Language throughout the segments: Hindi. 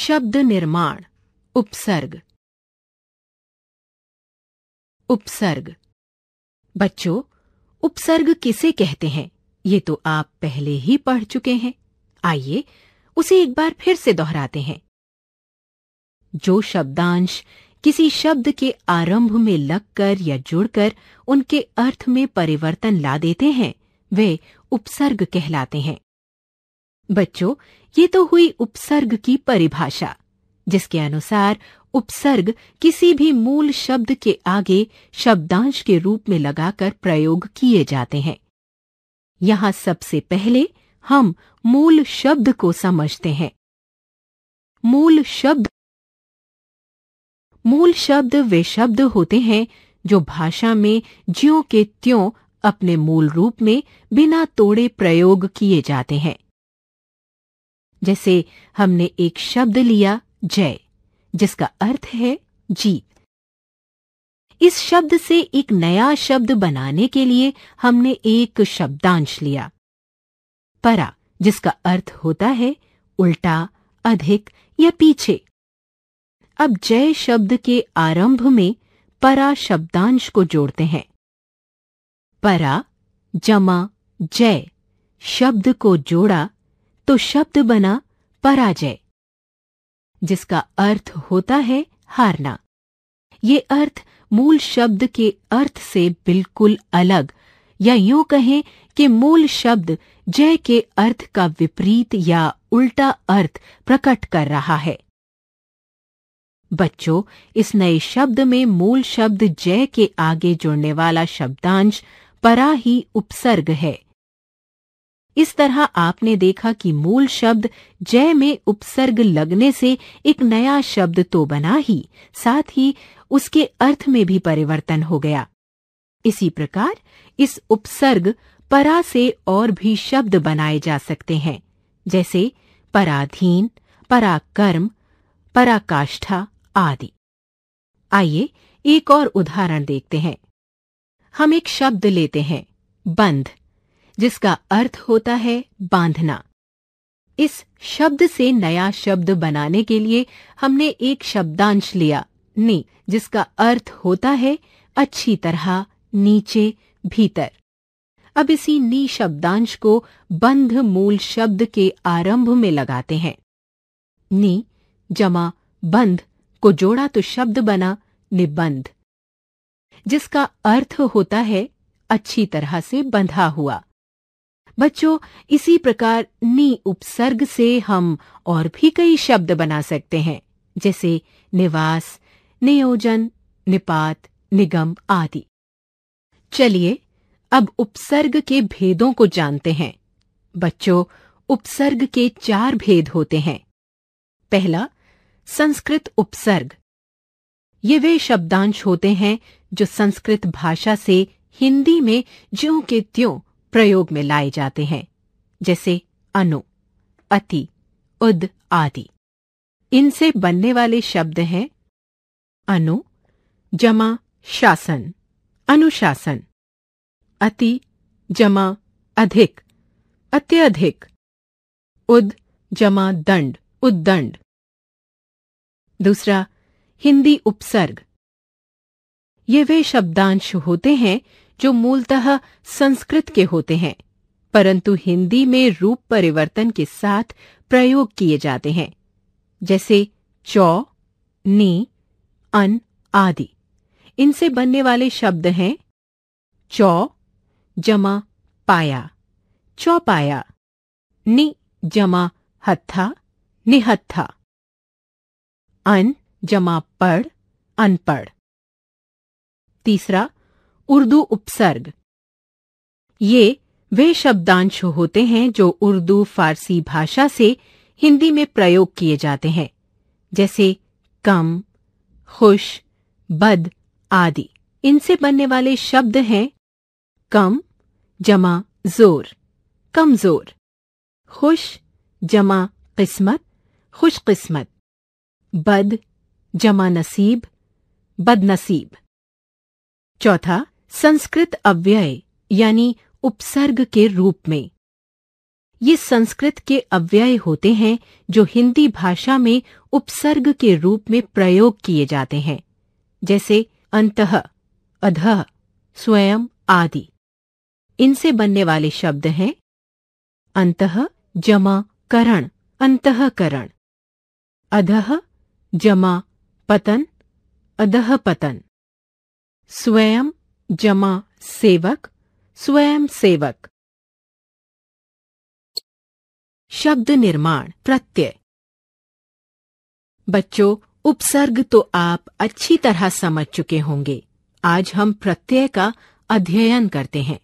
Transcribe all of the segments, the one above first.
शब्द निर्माण, उपसर्ग। उपसर्ग। बच्चों, उपसर्ग किसे कहते हैं? ये तो आप पहले ही पढ़ चुके हैं। आइए, उसे एक बार फिर से दोहराते हैं। जो शब्दांश किसी शब्द के आरंभ में लगकर या जुड़कर उनके अर्थ में परिवर्तन ला देते हैं, वे उपसर्ग कहलाते हैं। बच्चों ये तो हुई उपसर्ग की परिभाषा, जिसके अनुसार उपसर्ग किसी भी मूल शब्द के आगे शब्दांश के रूप में लगाकर प्रयोग किए जाते हैं। यहाँ सबसे पहले हम मूल शब्द को समझते हैं। मूल शब्द मूल शब्द वे शब्द होते हैं जो भाषा में ज्यों के त्यों अपने मूल रूप में बिना तोड़े प्रयोग किए जाते हैं। जैसे हमने एक शब्द लिया, जय, जिसका अर्थ है जीत। इस शब्द से एक नया शब्द बनाने के लिए हमने एक शब्दांश लिया। परा, जिसका अर्थ होता है उल्टा, अधिक या पीछे। अब जय शब्द के आरंभ में परा शब्दांश को जोड़ते हैं। परा, जमा, जय, शब्द को जोड़ा तो शब्द बना पराजय, जिसका अर्थ होता है हारना। ये अर्थ मूल शब्द के अर्थ से बिल्कुल अलग, या यूँ कहें कि मूल शब्द जय के अर्थ का विपरीत या उल्टा अर्थ प्रकट कर रहा है। बच्चों, इस नए शब्द में मूल शब्द जय के आगे जुड़ने वाला शब्दांश परा ही उपसर्ग है। इस तरह आपने देखा कि मूल शब्द जय में उपसर्ग लगने से एक नया शब्द तो बना ही, साथ ही उसके अर्थ में भी परिवर्तन हो गया। इसी प्रकार इस उपसर्ग परा से और भी शब्द बनाए जा सकते हैं, जैसे पराधीन, पराकर्म, पराकाष्ठा आदि। आइए एक और उदाहरण देखते हैं। हम एक शब्द लेते हैं, बंध। जिसका अर्थ होता है बांधना। इस शब्द से नया शब्द बनाने के लिए हमने एक शब्दांश लिया, नी, जिसका अर्थ होता है अच्छी तरह, नीचे, भीतर। अब इसी नी शब्दांश को बंध मूल शब्द के आरंभ में लगाते हैं। नी, जमा, बंध, को जोड़ा तो शब्द बना, निबंध। जिसका अर्थ होता है अच्छी तरह से बंधा हुआ। बच्चों, इसी प्रकार नी उपसर्ग से हम और भी कई शब्द बना सकते हैं, जैसे निवास, नियोजन, निपात, निगम आदि। चलिए, अब उपसर्ग के भेदों को जानते हैं। बच्चों, उपसर्ग के चार भेद होते हैं। पहला, संस्कृत उपसर्ग। ये वे शब्दांश होते हैं जो संस्कृत भाषा से हिंदी में ज्यों के त्यों प्रयोग में लाए जाते हैं, जैसे अनु, अति, उद आदि। इनसे बनने वाले शब्द हैं अनु, जमा शासन, अनुशासन, अति, जमा अधिक, अत्यधिक, उद, जमा दंड, उद्दंड। दूसरा, हिंदी उपसर्ग। ये वे शब्दांश होते हैं जो मूलतः संस्कृत के होते हैं, परंतु हिंदी में रूप परिवर्तन के साथ प्रयोग किए जाते हैं, जैसे चौ, नी, अन आदि। इनसे बनने वाले शब्द हैं चौ, जमा, पाया। चौपाया नि, जमा, हत्था, निहत्था। अन, जमा, पढ़, अनपढ़। तीसरा उर्दू उपसर्ग। ये वे शब्दांश होते हैं जो उर्दू फारसी भाषा से हिंदी में प्रयोग किए जाते हैं, जैसे कम, खुश, बद आदि। इनसे बनने वाले शब्द हैं कम, जमा, ज़ोर, कमज़ोर। खुश, जमा, किस्मत खुश किस्मत बद, जमा नसीब, बदनसीब। चौथा संस्कृत अव्यय, यानी उपसर्ग के रूप में। ये संस्कृत के अव्यय होते हैं, जो हिंदी भाषा में उपसर्ग के रूप में प्रयोग किए जाते हैं, जैसे अंतः, अध, स्वयं आदि। इनसे बनने वाले शब्द हैं, अंत, जमा, करण, अंतःकरण। अधः, जमा, पतन, अधः पतन। स्वयं जमा सेवक, स्वयं सेवक। शब्द निर्माण, प्रत्यय। बच्चों, उपसर्ग तो आप अच्छी तरह समझ चुके होंगे। आज हम प्रत्यय का अध्ययन करते हैं।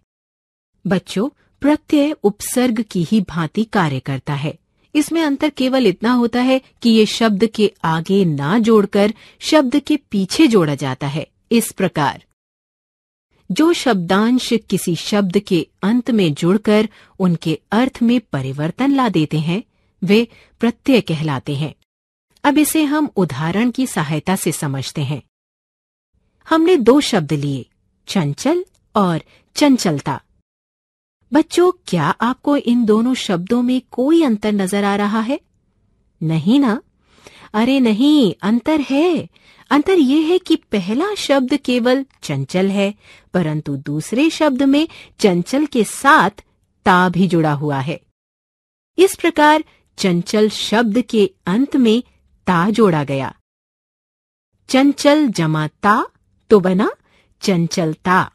बच्चों, प्रत्यय उपसर्ग की ही भांति कार्य करता है। इसमें अंतर केवल इतना होता है कि ये शब्द के आगे ना जोड़कर शब्द के पीछे जोड़ा जाता है। इस प्रकार। जो शब्दांश किसी शब्द के अंत में जुड़कर उनके अर्थ में परिवर्तन ला देते हैं, वे प्रत्यय कहलाते हैं। अब इसे हम उदाहरण की सहायता से समझते हैं। हमने दो शब्द लिए, चंचल और चंचलता। बच्चों, क्या आपको इन दोनों शब्दों में कोई अंतर नज़र आ रहा है? नहीं ना? अरे नहीं, अंतर है। अंतर यह है कि पहला शब्द केवल चंचल है, परंतु दूसरे शब्द में चंचल के साथ ता भी जुड़ा हुआ है। इस प्रकार चंचल शब्द के अंत में ता जोड़ा गया। चंचल जमा ता तो बना चंचलता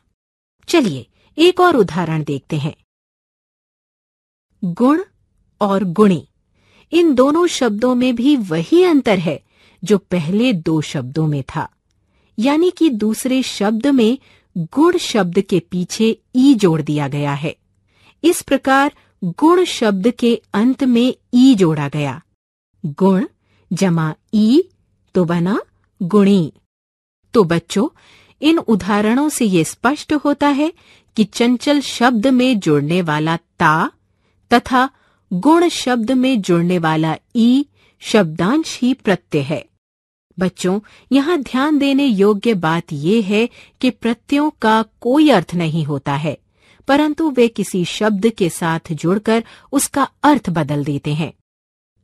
चलिए एक और उदाहरण देखते हैं। गुण और गुणी। इन दोनों शब्दों में भी वही अंतर है जो पहले दो शब्दों में था, यानी कि दूसरे शब्द में गुण शब्द के पीछे ई जोड़ दिया गया है। इस प्रकार गुण शब्द के अंत में ई जोड़ा गया। गुण जमा ई तो बना गुणी। तो बच्चों, इन उदाहरणों से ये स्पष्ट होता है कि चंचल शब्द में जुड़ने वाला ता तथा गुण शब्द में जुड़ने वाला ई शब्दांश ही प्रत्यय है। बच्चों, यहाँ ध्यान देने योग्य बात यह है कि प्रत्ययों का कोई अर्थ नहीं होता है, परंतु वे किसी शब्द के साथ जुड़कर उसका अर्थ बदल देते हैं।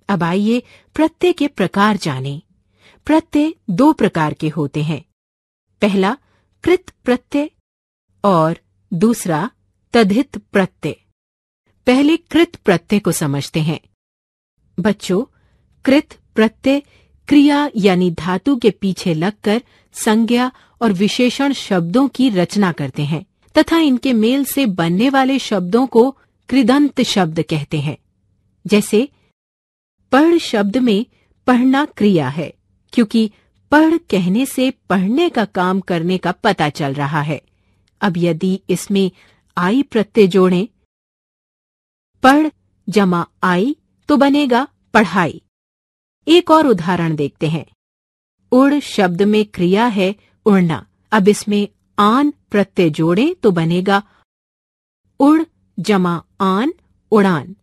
अब आइए प्रत्यय के प्रकार जानें। प्रत्यय दो प्रकार के होते हैं। पहला, कृत प्रत्यय, और दूसरा, तद्धित प्रत्यय। पहले कृत प्रत्यय को समझते हैं। बच्चों, कृत प्रत्यय क्रिया यानी धातु के पीछे लगकर संज्ञा और विशेषण शब्दों की रचना करते हैं, तथा इनके मेल से बनने वाले शब्दों को कृदंत शब्द कहते हैं। जैसे, पढ़ शब्द में पढ़ना क्रिया है, क्योंकि पढ़ कहने से पढ़ने का काम करने का पता चल रहा है। अब यदि इसमें आई प्रत्यय जोड़ें, पढ़ जमा आई तो बनेगा पढ़ाई। एक और उदाहरण देखते हैं। उड़ शब्द में क्रिया है उड़ना। अब इसमें आन प्रत्यय जोड़ें तो बनेगा उड़ जमा आन उड़ान।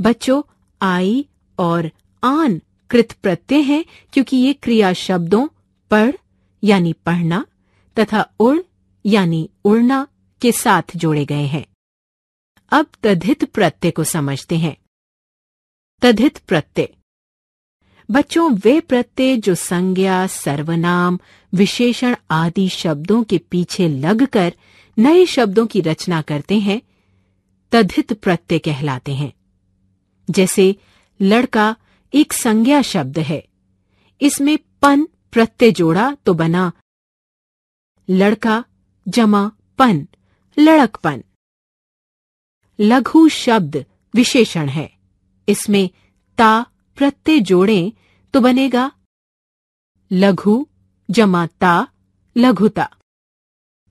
बच्चों, आई और आन कृत प्रत्यय हैं क्योंकि ये क्रिया शब्दों पढ़ यानी पढ़ना तथा उड़ यानी उड़ना के साथ जोड़े गए हैं। अब तद्धित प्रत्यय को समझते हैं। तद्धित प्रत्यय। बच्चों, वे प्रत्यय जो संज्ञा, सर्वनाम, विशेषण आदि शब्दों के पीछे लगकर नए शब्दों की रचना करते हैं, तद्धित प्रत्यय कहलाते हैं। जैसे, लड़का एक संज्ञा शब्द है। इसमें पन प्रत्यय जोड़ा तो बना, लड़का जमा पन लड़कपन लघु शब्द विशेषण है। इसमें ता प्रत्यय जोड़ें तो बनेगा लघु जमा ता लघुता।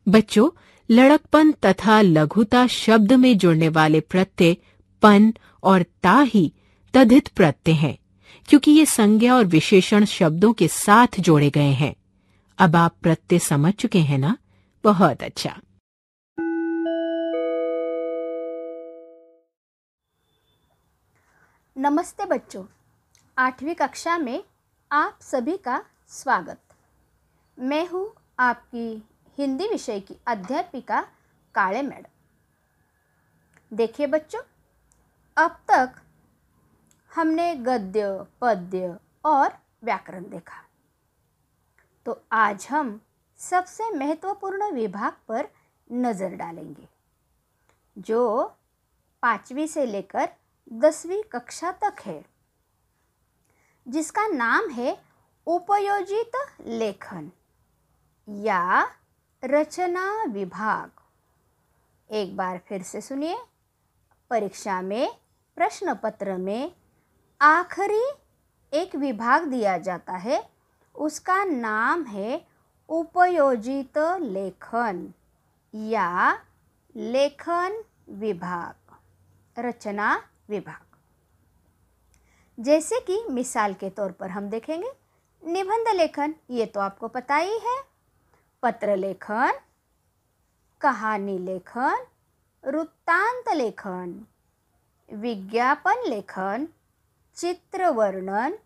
बच्चों, लड़कपन तथा लघुता शब्द में जुड़ने वाले प्रत्यय पन और ता ही तद्धित प्रत्यय हैं, क्योंकि ये संज्ञा और विशेषण शब्दों के साथ जोड़े गए हैं। अब आप प्रत्यय समझ चुके हैं ना? बहुत अच्छा। नमस्ते बच्चों आठवीं कक्षा में आप सभी का स्वागत। मैं हूँ आपकी हिंदी विषय की अध्यापिका काले मैडम। देखिए बच्चों, अब तक हमने गद्य, पद्य और व्याकरण देखा। तो आज हम सबसे महत्वपूर्ण विभाग पर नज़र डालेंगे, जो पाँचवीं से लेकर दसवीं कक्षा तक है। जिसका नाम है उपयोजित लेखन या रचना विभाग। एक बार फिर से सुनिए। परीक्षा में, प्रश्न पत्र में आखिरी एक विभाग दिया जाता है। उसका नाम है उपयोजित लेखन या लेखन विभाग, रचना विभाग। जैसे कि मिसाल के तौर पर हम देखेंगे। निबंध लेखन, ये तो आपको पता ही है। पत्र लेखन, कहानी लेखन, वृत्तांत लेखन, विज्ञापन लेखन, चित्र वर्णन,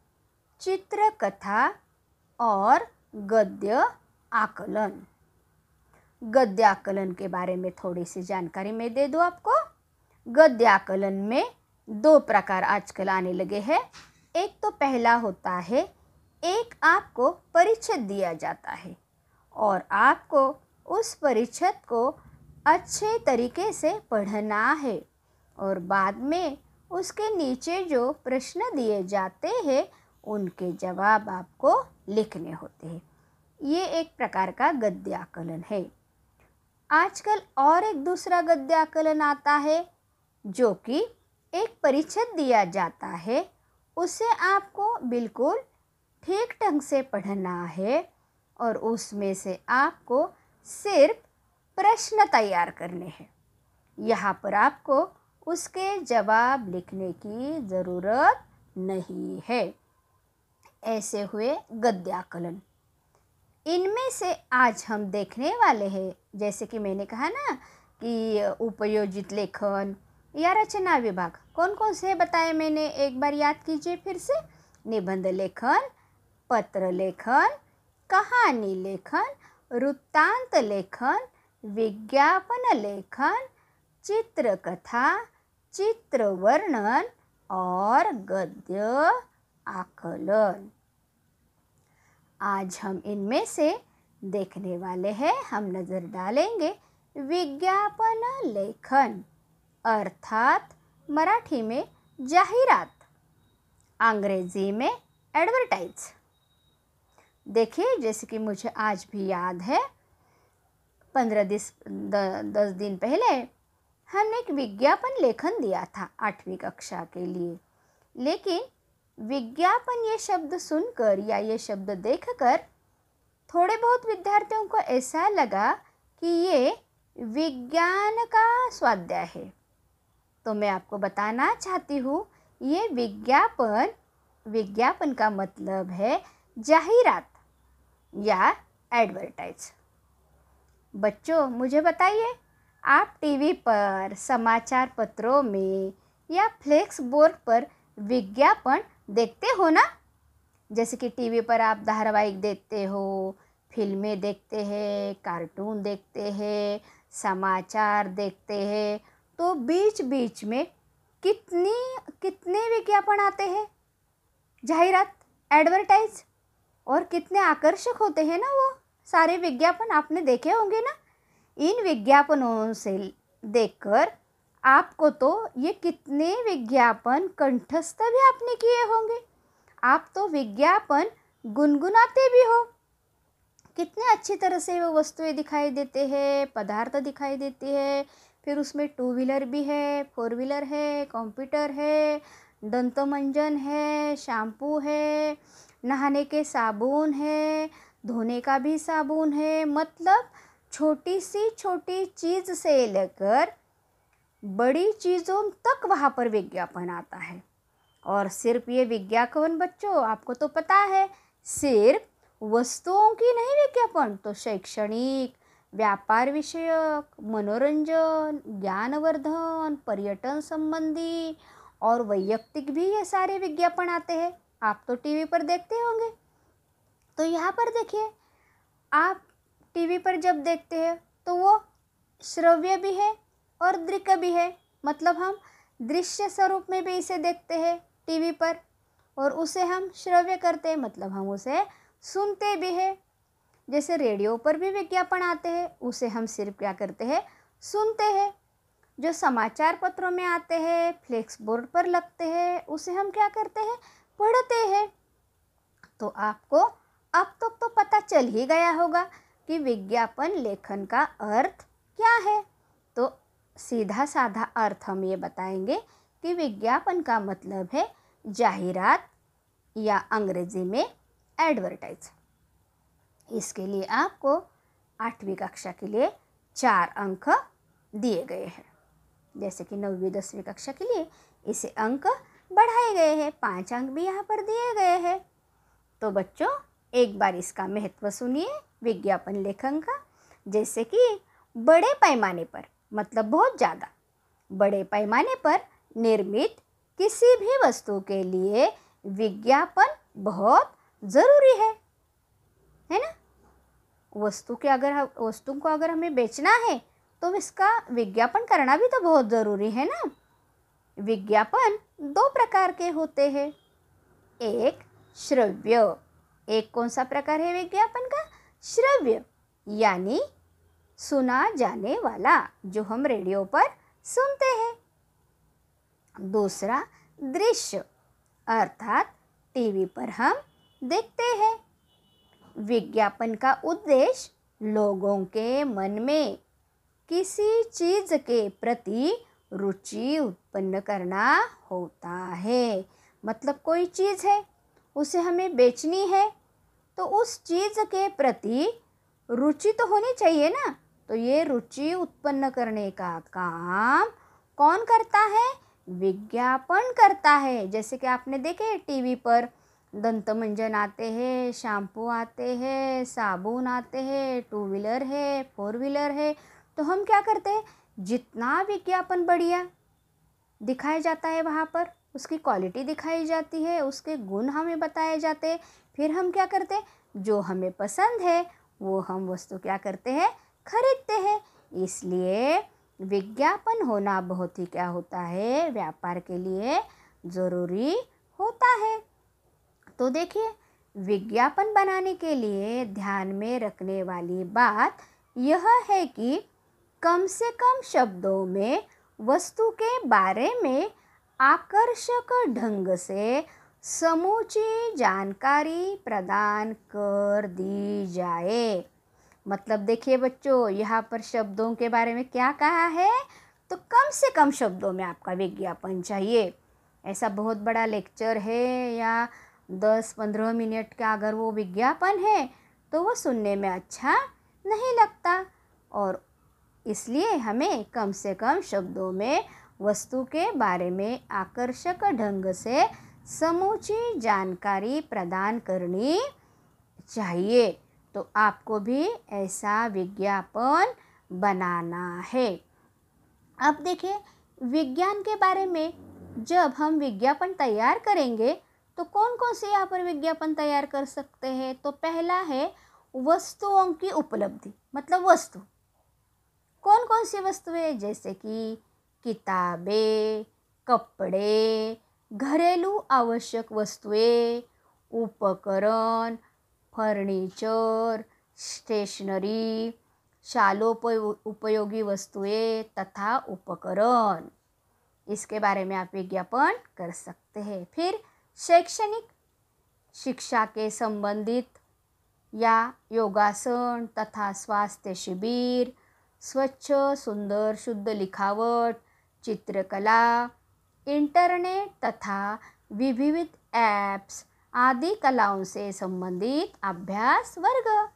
चित्रकथा और गद्य आकलन। गद्य आकलन के बारे में थोड़ी सी जानकारी मैं दे दूँ आपको। गद्य आकलन में दो प्रकार आजकल आने लगे हैं। एक तो पहला होता है, एक आपको परिच्छेद दिया जाता है और आपको उस परिच्छेद को अच्छे तरीके से पढ़ना है और बाद में उसके नीचे जो प्रश्न दिए जाते हैं, उनके जवाब आपको लिखने होते हैं। ये एक प्रकार का गद्याकलन है। आजकल और एक दूसरा गद्याकलन आता है, जो कि एक परिच्छेद दिया जाता है, उसे आपको बिल्कुल ठीक ढंग से पढ़ना है और उसमें से आपको सिर्फ़ प्रश्न तैयार करने हैं। यहाँ पर आपको उसके जवाब लिखने की ज़रूरत नहीं है। ऐसे हुए गद्याकलन। इनमें से आज हम देखने वाले हैं, जैसे कि मैंने कहा ना कि उपयोजित लेखन या रचना विभाग कौन कौन से बताए मैंने? एक बार याद कीजिए फिर से। निबंध लेखन, पत्र लेखन, कहानी लेखन, वृत्तांत लेखन, विज्ञापन लेखन, चित्रकथा चित्र वर्णन और गद्य आकलन। आज हम इनमें से देखने वाले हैं। हम नज़र डालेंगे विज्ञापन लेखन। अर्थात मराठी में जाहिरात अंग्रेज़ी में एडवर्टाइज देखिए जैसे कि मुझे आज भी याद है पंद्रह दिस द, दस दिन पहले हमने एक विज्ञापन लेखन दिया था आठवीं कक्षा के लिए। लेकिन विज्ञापन ये शब्द सुनकर या ये शब्द देखकर थोड़े बहुत विद्यार्थियों को ऐसा लगा कि ये विज्ञान का स्वाध्याय है। तो मैं आपको बताना चाहती हूँ, ये विज्ञापन विज्ञापन का मतलब है जाहिरात या एडवर्टाइज। बच्चों, मुझे बताइए, आप टीवी पर, समाचार पत्रों में या फ्लेक्स बोर्ड पर विज्ञापन देखते हो ना? जैसे कि टीवी पर आप धारावाहिक देखते हो, फ़िल्में देखते हैं, कार्टून देखते हैं, समाचार देखते हैं तो बीच बीच में कितनी, कितने विज्ञापन आते हैं? जाहिरात एडवर्टाइज और कितने आकर्षक होते हैं ना वो? सारे विज्ञापन आपने देखे होंगे ना? इन विज्ञापनों से देखकर आपको तो ये कितने विज्ञापन कंठस्थ भी आपने किए होंगे। आप तो विज्ञापन गुनगुनाते भी हो। कितने अच्छी तरह से वो वस्तुएँ दिखाई देते हैं, पदार्थ दिखाई देते हैं फिर उसमें टू व्हीलर भी है, फोर व्हीलर है, कंप्यूटर है, दंतमंजन है, शैम्पू है, नहाने के साबुन है, धोने का भी साबुन है। मतलब छोटी सी छोटी चीज़ से लेकर बड़ी चीज़ों तक वहाँ पर विज्ञापन आता है। और सिर्फ़ ये विज्ञापन बच्चों, आपको तो पता है, सिर्फ़ वस्तुओं की नहीं विज्ञापन तो शैक्षणिक व्यापार विषयक, मनोरंजन, ज्ञानवर्धन, पर्यटन संबंधी और वैयक्तिक भी ये सारे विज्ञापन आते हैं। आप तो टीवी पर देखते होंगे। तो यहाँ पर देखिए, आप टीवी पर जब देखते हैं तो वो श्रव्य भी है और दृक भी है। मतलब हम दृश्य स्वरूप में भी इसे देखते हैं टीवी पर और उसे हम श्रव्य करते हैं। मतलब हम उसे सुनते भी हैं जैसे रेडियो पर भी विज्ञापन आते हैं उसे हम सिर्फ़ क्या करते हैं? सुनते हैं। जो समाचार पत्रों में आते हैं फ्लेक्स बोर्ड पर लगते हैं उसे हम क्या करते हैं? पढ़ते हैं। तो आपको अब तक तो, तो पता चल ही गया होगा कि विज्ञापन लेखन का अर्थ क्या है। तो सीधा साधा अर्थ हम ये बताएँगे कि विज्ञापन का मतलब है जाहिरात या अंग्रेज़ी में एडवर्टाइज। इसके लिए आपको आठवीं कक्षा के लिए चार अंक दिए गए हैं। जैसे कि नौवीं, दसवीं कक्षा के लिए इसे अंक बढ़ाए गए हैं, पाँच अंक भी यहाँ पर दिए गए हैं। तो बच्चों, एक बार इसका महत्व सुनिए, विज्ञापन लेखन का। जैसे कि बड़े पैमाने पर मतलब बहुत ज़्यादा, बड़े पैमाने पर निर्मित किसी भी वस्तु के लिए विज्ञापन बहुत ज़रूरी है। है ना? वस्तु के अगर वस्तु को अगर हमें बेचना है तो इसका विज्ञापन करना भी तो बहुत ज़रूरी है ना? विज्ञापन दो प्रकार के होते हैं। एक, श्रव्य। एक कौन सा प्रकार है विज्ञापन का? श्रव्य, यानी सुना जाने वाला, जो हम रेडियो पर सुनते हैं। दूसरा, दृश्य, अर्थात टीवी पर हम देखते हैं। विज्ञापन का उद्देश्य लोगों के मन में किसी चीज़ के प्रति रुचि उत्पन्न करना होता है। मतलब कोई चीज़ है, उसे हमें बेचनी है तो उस चीज़ के प्रति रुचि तो होनी चाहिए ना। तो ये रुचि उत्पन्न करने का काम कौन करता है? विज्ञापन करता है। जैसे कि आपने देखे टीवी पर दंत मंजन आते हैं, शैम्पू आते हैं, साबुन आते हैं, टू व्हीलर है, फोर व्हीलर है। तो हम क्या करते हैं? जितना विज्ञापन बढ़िया दिखाया जाता है वहाँ पर, उसकी क्वालिटी दिखाई जाती है, उसके गुण हमें बताए जाते हैं। फिर हम क्या करते हैं? जो हमें पसंद है, वो हम वस्तु क्या करते हैं? खरीदते हैं। इसलिए विज्ञापन होना बहुत ही क्या होता है? व्यापार के लिए ज़रूरी होता है। तो देखिए, विज्ञापन बनाने के लिए ध्यान में रखने वाली बात यह है कि कम से कम शब्दों में, वस्तु के बारे में आकर्षक ढंग से समूची जानकारी प्रदान कर दी जाए। मतलब देखिए बच्चों, यहाँ पर शब्दों के बारे में क्या कहा है? तो कम से कम शब्दों में आपका विज्ञापन चाहिए। ऐसा बहुत बड़ा लेक्चर है या दस पंद्रह मिनट का अगर वो विज्ञापन है तो वो सुनने में अच्छा नहीं लगता। और इसलिए हमें कम से कम शब्दों में, वस्तु के बारे में आकर्षक ढंग से समूची जानकारी प्रदान करनी चाहिए। तो आपको भी ऐसा विज्ञापन बनाना है। अब देखिए, विज्ञान के बारे में जब हम विज्ञापन तैयार करेंगे तो कौन कौन से यहाँ पर विज्ञापन तैयार कर सकते हैं? तो पहला है वस्तुओं की उपलब्धि मतलब वस्तु। कौन कौन सी वस्तुएँ जैसे कि किताबें, कपड़े, घरेलू आवश्यक वस्तुएँ, उपकरण, फर्नीचर, स्टेशनरी शालोप उपयोगी वस्तुएँ तथा उपकरण। इसके बारे में आप विज्ञापन कर सकते हैं। फिर शैक्षणिक शिक्षा के संबंधित या योगासन तथा स्वास्थ्य शिविर स्वच्छ, सुंदर, शुद्ध लिखावट, चित्रकला, इंटरनेट तथा विविध ऐप्स आदि कलाओं से संबंधित अभ्यास वर्ग,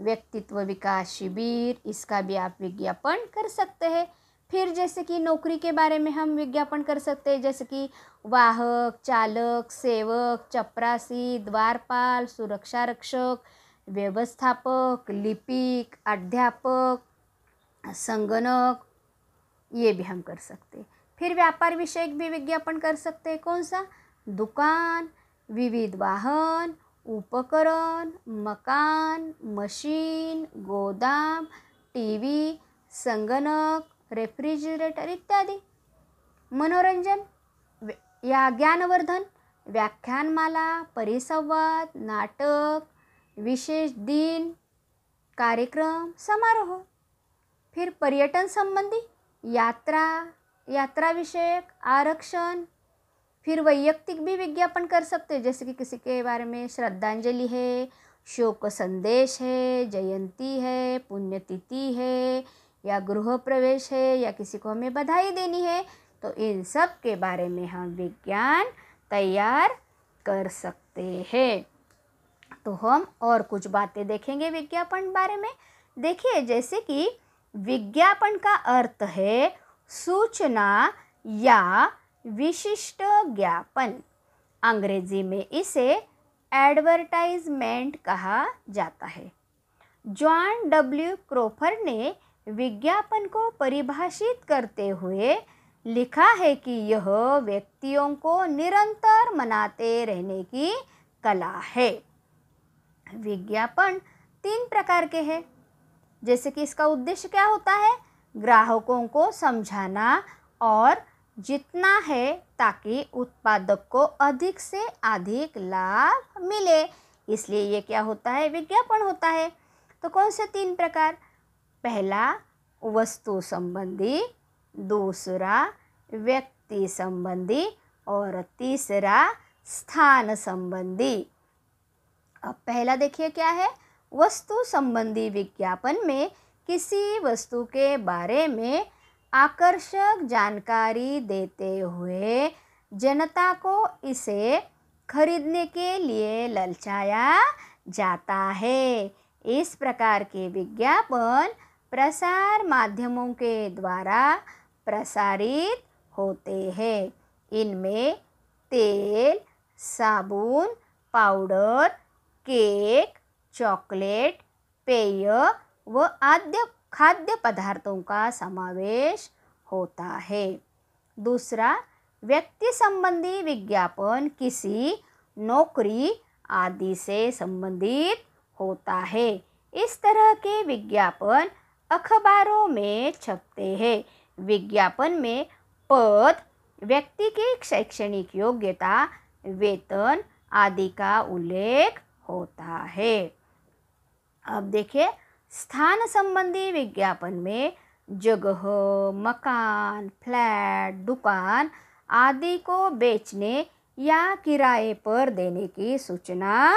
व्यक्तित्व विकास शिविर इसका भी आप विज्ञापन कर सकते हैं। फिर जैसे कि नौकरी के बारे में हम विज्ञापन कर सकते हैं, जैसे कि वाहक, चालक, सेवक, चपरासी, द्वारपाल सुरक्षा रक्षक व्यवस्थापक, लिपिक, अध्यापक, संगणक, ये भी हम कर सकते हैं। फिर व्यापार विषयक भी विज्ञापन कर सकते हैं, कौन सा? दुकान, विविध वाहन, उपकरण, मकान, मशीन, गोदाम, टीवी, संगणक रेफ्रिजरेटर इत्यादी। मनोरंजन या ज्ञानवर्धन, व्याख्यानमाला, परिसंवाद, नाटक, विशेष दिन, कार्यक्रम, समारोह। फिर पर्यटन संबंधी, यात्रा यात्रा विषयक आरक्षण। फिर वैयक्तिक भी विज्ञापन कर सकते हैं, जैसे कि किसी के बारे में श्रद्धांजलि है, शोक संदेश है, जयंती है, पुण्यतिथि है या गृह प्रवेश है या किसी को हमें बधाई देनी है तो इन सब के बारे में हम विज्ञान तैयार कर सकते हैं। तो हम और कुछ बातें देखेंगे विज्ञापन बारे में। देखिए, जैसे कि विज्ञापन का अर्थ है सूचना या विशिष्ट ज्ञापन। अंग्रेज़ी में इसे एडवर्टाइजमेंट कहा जाता है। जॉन डब्ल्यू क्रोफर ने विज्ञापन को परिभाषित करते हुए लिखा है कि यह व्यक्तियों को निरंतर मनाते रहने की कला है। विज्ञापन तीन प्रकार के हैं। जैसे कि इसका उद्देश्य क्या होता है? ग्राहकों को समझाना और जितना है ताकि उत्पादक को अधिक से अधिक लाभ मिले। इसलिए ये क्या होता है? विज्ञापन होता है। तो कौन से तीन प्रकार? पहला, वस्तु संबंधी, दूसरा, व्यक्ति संबंधी, और तीसरा, स्थान संबंधी। अब पहला देखिए क्या है, वस्तु संबंधी विज्ञापन में किसी वस्तु के बारे में आकर्षक जानकारी देते हुए जनता को इसे खरीदने के लिए ललचाया जाता है। इस प्रकार के विज्ञापन प्रसार माध्यमों के द्वारा प्रसारित होते हैं। इनमें तेल, साबुन, पाउडर, केक, चॉकलेट, पेय व आद्य खाद्य पदार्थों का समावेश होता है। दूसरा, व्यक्ति संबंधी विज्ञापन किसी नौकरी आदि से संबंधित होता है। इस तरह के विज्ञापन अखबारों में छपते हैं। विज्ञापन में पद, व्यक्ति की शैक्षणिक योग्यता, वेतन आदि का उल्लेख होता है। अब देखिए, स्थान संबंधी विज्ञापन में जगह, मकान, फ्लैट, दुकान आदि को बेचने या किराए पर देने की सूचना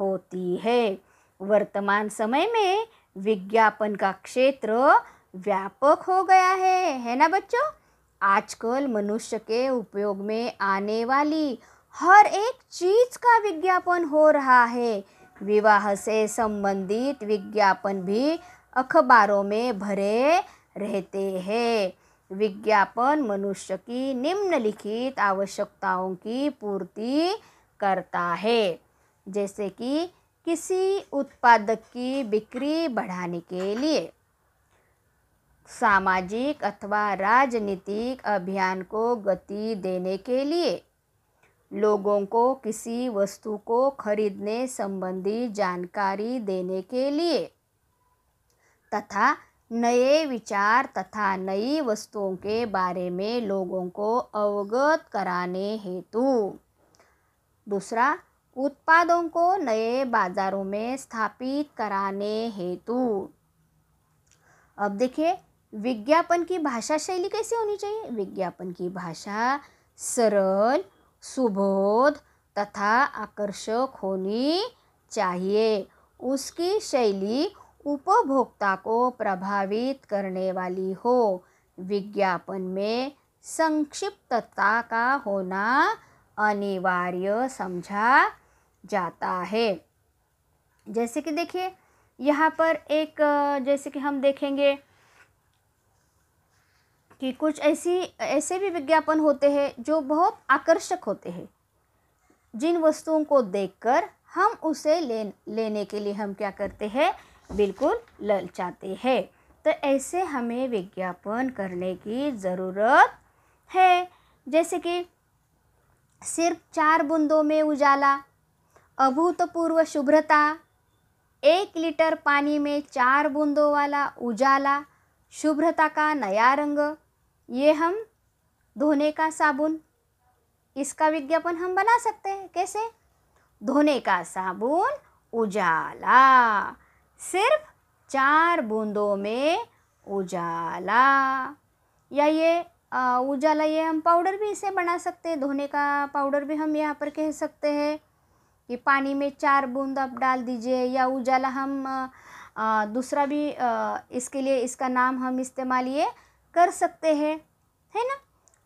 होती है। वर्तमान समय में विज्ञापन का क्षेत्र व्यापक हो गया है है ना बच्चों? आजकल मनुष्य के उपयोग में आने वाली हर एक चीज़ का विज्ञापन हो रहा है। विवाह से संबंधित विज्ञापन भी अखबारों में भरे रहते हैं। विज्ञापन मनुष्य की निम्नलिखित आवश्यकताओं की पूर्ति करता है, जैसे कि किसी उत्पादक की बिक्री बढ़ाने के लिए सामाजिक अथवा राजनीतिक अभियान को गति देने के लिए लोगों को किसी वस्तु को खरीदने संबंधी जानकारी देने के लिए तथा नए विचार तथा नई वस्तुओं के बारे में लोगों को अवगत कराने हेतु। दूसरा उत्पादों को नए बाजारों में स्थापित कराने हेतु। अब देखिए, विज्ञापन की भाषा शैली कैसी होनी चाहिए? विज्ञापन की भाषा सरल, सुबोध तथा आकर्षक होनी चाहिए। उसकी शैली उपभोक्ता को प्रभावित करने वाली हो। विज्ञापन में संक्षिप्तता का होना अनिवार्य समझा जाता है। जैसे कि देखिए, यहाँ पर एक, जैसे कि हम देखेंगे कि कुछ ऐसी, ऐसे भी विज्ञापन होते हैं जो बहुत आकर्षक होते हैं। जिन वस्तुओं को देखकर हम उसे ले लेने के लिए हम क्या करते हैं? बिल्कुल ललचाते हैं। तो ऐसे हमें विज्ञापन करने की ज़रूरत है। जैसे कि सिर्फ़ चार बूंदों में उजाला अभूतपूर्व शुभ्रता, एक लीटर पानी में चार बूंदों वाला उजाला, शुभ्रता का नया रंग, ये हम धोने का साबुन। इसका विज्ञापन हम बना सकते हैं, कैसे? धोने का साबुन उजाला, सिर्फ़ चार बूंदों में उजाला। या ये उजाला ये हम पाउडर भी इसे बना सकते हैं, धोने का पाउडर भी हम यहाँ पर कह सकते हैं। कि पानी में चार बूंद आप डाल दीजिए या उजाला हम दूसरा भी इसके लिए इसका नाम हम इस्तेमाल ये कर सकते हैं, है ना?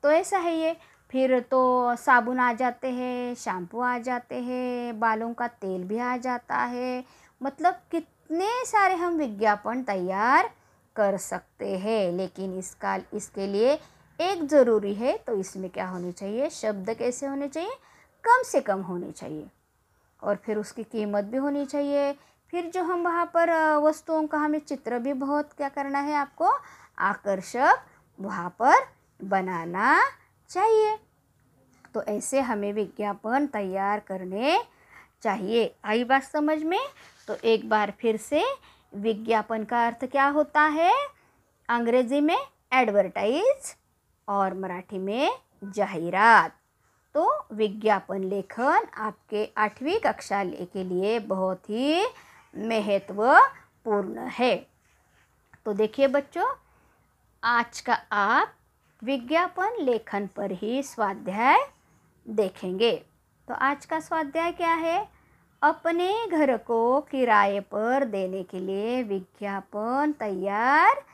तो ऐसा है ये। फिर तो साबुन आ जाते हैं, शैम्पू आ जाते हैं, बालों का तेल भी आ जाता है। मतलब कितने सारे हम विज्ञापन तैयार कर सकते हैं, लेकिन इसका, इसके लिए एक ज़रूरी है तो इसमें क्या होनी चाहिए? शब्द कैसे होने चाहिए? कम से कम होने चाहिए। और फिर उसकी कीमत भी होनी चाहिए। फिर जो हम वहाँ पर वस्तुओं का, हमें चित्र भी बहुत क्या करना है आपको, आकर्षक वहाँ पर बनाना चाहिए। तो ऐसे हमें विज्ञापन तैयार करने चाहिए। आई बात समझ में? तो एक बार फिर से विज्ञापन का अर्थ क्या होता है? अंग्रेज़ी में एडवर्टाइज और मराठी में जाहिरात। तो विज्ञापन लेखन आपके आठवीं कक्षा के लिए बहुत ही महत्वपूर्ण है। तो देखिए बच्चों, आज का आप विज्ञापन लेखन पर ही स्वाध्याय देखेंगे। तो आज का स्वाध्याय क्या है? अपने घर को किराए पर देने के लिए विज्ञापन तैयार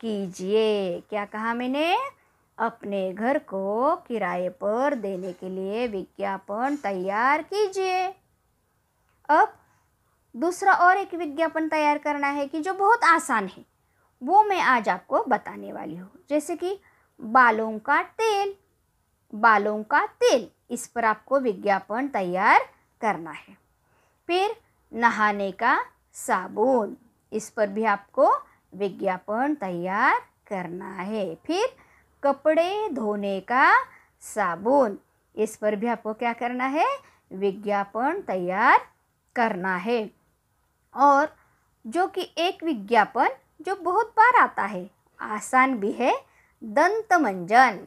कीजिए। क्या कहा मैंने? अपने घर को किराए पर देने के लिए विज्ञापन तैयार कीजिए। अब दूसरा और एक विज्ञापन तैयार करना है कि जो बहुत आसान है, वो मैं आज आपको बताने वाली हूँ। जैसे कि बालों का तेल, बालों का तेल, इस पर आपको विज्ञापन तैयार करना है। फिर नहाने का साबुन, इस पर भी आपको विज्ञापन तैयार करना है। फिर कपड़े धोने का साबुन। इस पर भी आपको क्या करना है? विज्ञापन तैयार करना है। और जो कि एक विज्ञापन जो बहुत बार आता है, आसान भी है दंत मंजन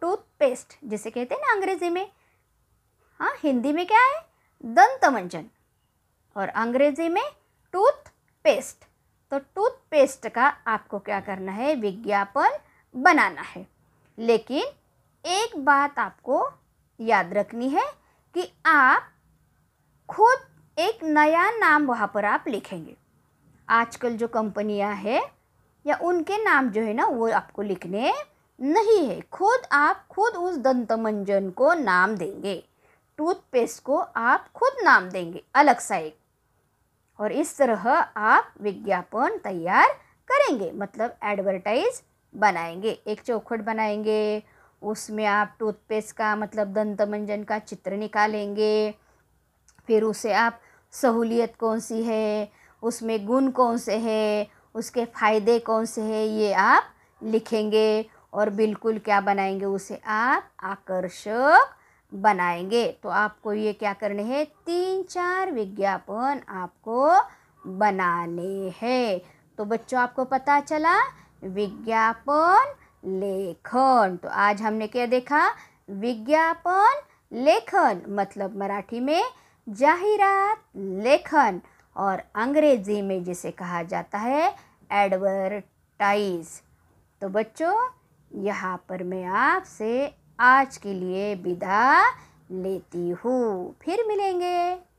टूथपेस्ट जिसे कहते हैं ना अंग्रेज़ी में। हाँ हिंदी में क्या है? दंत मंजन और अंग्रेज़ी में टूथपेस्ट। तो टूथपेस्ट का आपको क्या करना है? विज्ञापन बनाना है। लेकिन एक बात आपको याद रखनी है कि आप खुद एक नया नाम वहाँ पर आप लिखेंगे। आजकल जो कंपनियाँ हैं या उनके नाम जो है ना, वो आपको लिखने नहीं है। खुद आप खुद उस दंत मंजन को नाम देंगे। टूथपेस्ट को आप खुद नाम देंगे, अलग सा एक। और इस तरह आप विज्ञापन तैयार करेंगे। मतलब एडवर्टाइज बनाएँगे। एक चौखट बनाएँगे, उसमें आप टूथपेस्ट का मतलब दंत मंजन का चित्र निकालेंगे, फिर उसे आप सहूलियत कौन सी है, उसमें गुण कौन से है, उसके फ़ायदे कौन से हैं, ये आप लिखेंगे और बिल्कुल क्या बनाएँगे, उसे आप आकर्षक बनाएँगे। तो आपको ये क्या करने हैं, तीन चार विज्ञापन आपको बनाने हैं। तो बच्चों, आपको पता चला विज्ञापन लेखन। तो आज हमने क्या देखा? विज्ञापन लेखन मतलब मराठी में जाहिरात लेखन, और अंग्रेज़ी में जिसे कहा जाता है, एडवर्टाइज। तो बच्चों, यहाँ पर मैं आपसे आज के लिए विदा लेती हूँ। फिर मिलेंगे।